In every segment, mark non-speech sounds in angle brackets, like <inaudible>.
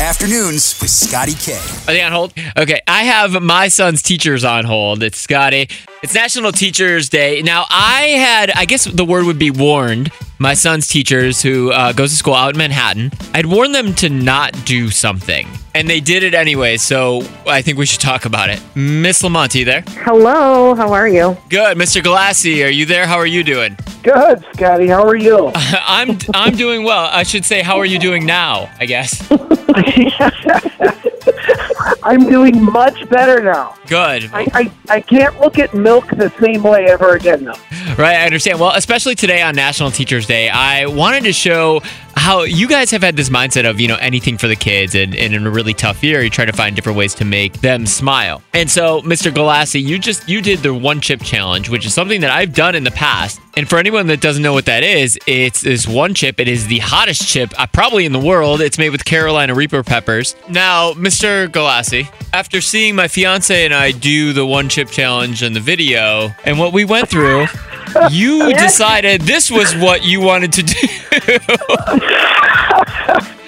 Afternoons with Scotty K. Are they on hold? Okay, I have my son's teachers on hold. It's Scotty. It's National Teachers Day. Now, I had, I guess the word would be warned, my son's teachers who uh, goes to school out in Manhattan. I'd warned them to not do something, and they did it anyway. So I think we should talk about it. Miss Lamonti, there? Hello, how are you? Good, Mr. Galassi, Are you there? How are you doing? Good, Scotty. How are you? <laughs> I'm I'm doing well. I should say, how are you doing now? I guess. <laughs> I'm doing much better now. Good. I, I, I can't look at milk the same way ever again, though. Right, I understand. Well, especially today on National Teachers Day, I wanted to show how you guys have had this mindset of, you know, anything for the kids and, and in a really tough year, you try to find different ways to make them smile. And so, Mr. Galassi, you just you did the one chip challenge, which is something that I've done in the past. And for anyone that doesn't know what that is, it's this one chip. It is the hottest chip uh, probably in the world. It's made with Carolina Reaper peppers. Now, Mr. Galassi, after seeing my fiance and I do the one chip challenge in the video and what we went through, you <laughs> decided this was what you wanted to do. <laughs>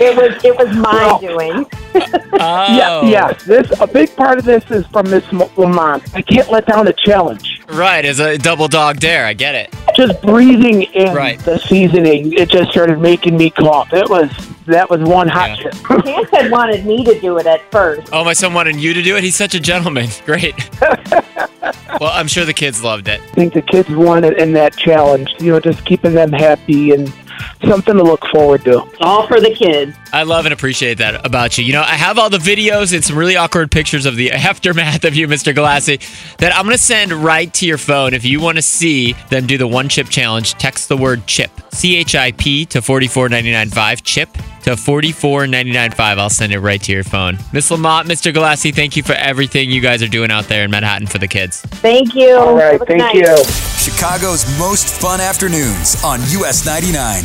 It was it was my Well- doing. Oh. <laughs> Yeah, yeah. Oh. This a big part of this is from Miss Mo- Lamont. I can't let down a challenge. Right, as a double dog dare. I get it. Just breathing in Right. the seasoning, it just started making me cough. It was that was one hot Yeah. chip. Chance had wanted me to do it at first. Oh, my son wanted you to do it. He's such a gentleman. <laughs> Great. <laughs> well, I'm sure the kids loved it. I think the kids wanted in that challenge. You know, just keeping them happy and something to look forward to. All for the kids. I love and appreciate that about you. You know, I have all the videos and some really awkward pictures of the <laughs> aftermath of you, Mr. Galassi, that I'm going to send right to your phone. If you want to see them do the one chip challenge, text the word chip, C H I P, to 44995, chip to 44995. I'll send it right to your phone. Miss Lamont, Mr. Galassi, thank you for everything you guys are doing out there in Manhattan for the kids. Thank you. All right, Have thank night. you. Chicago's most fun afternoons on US 99.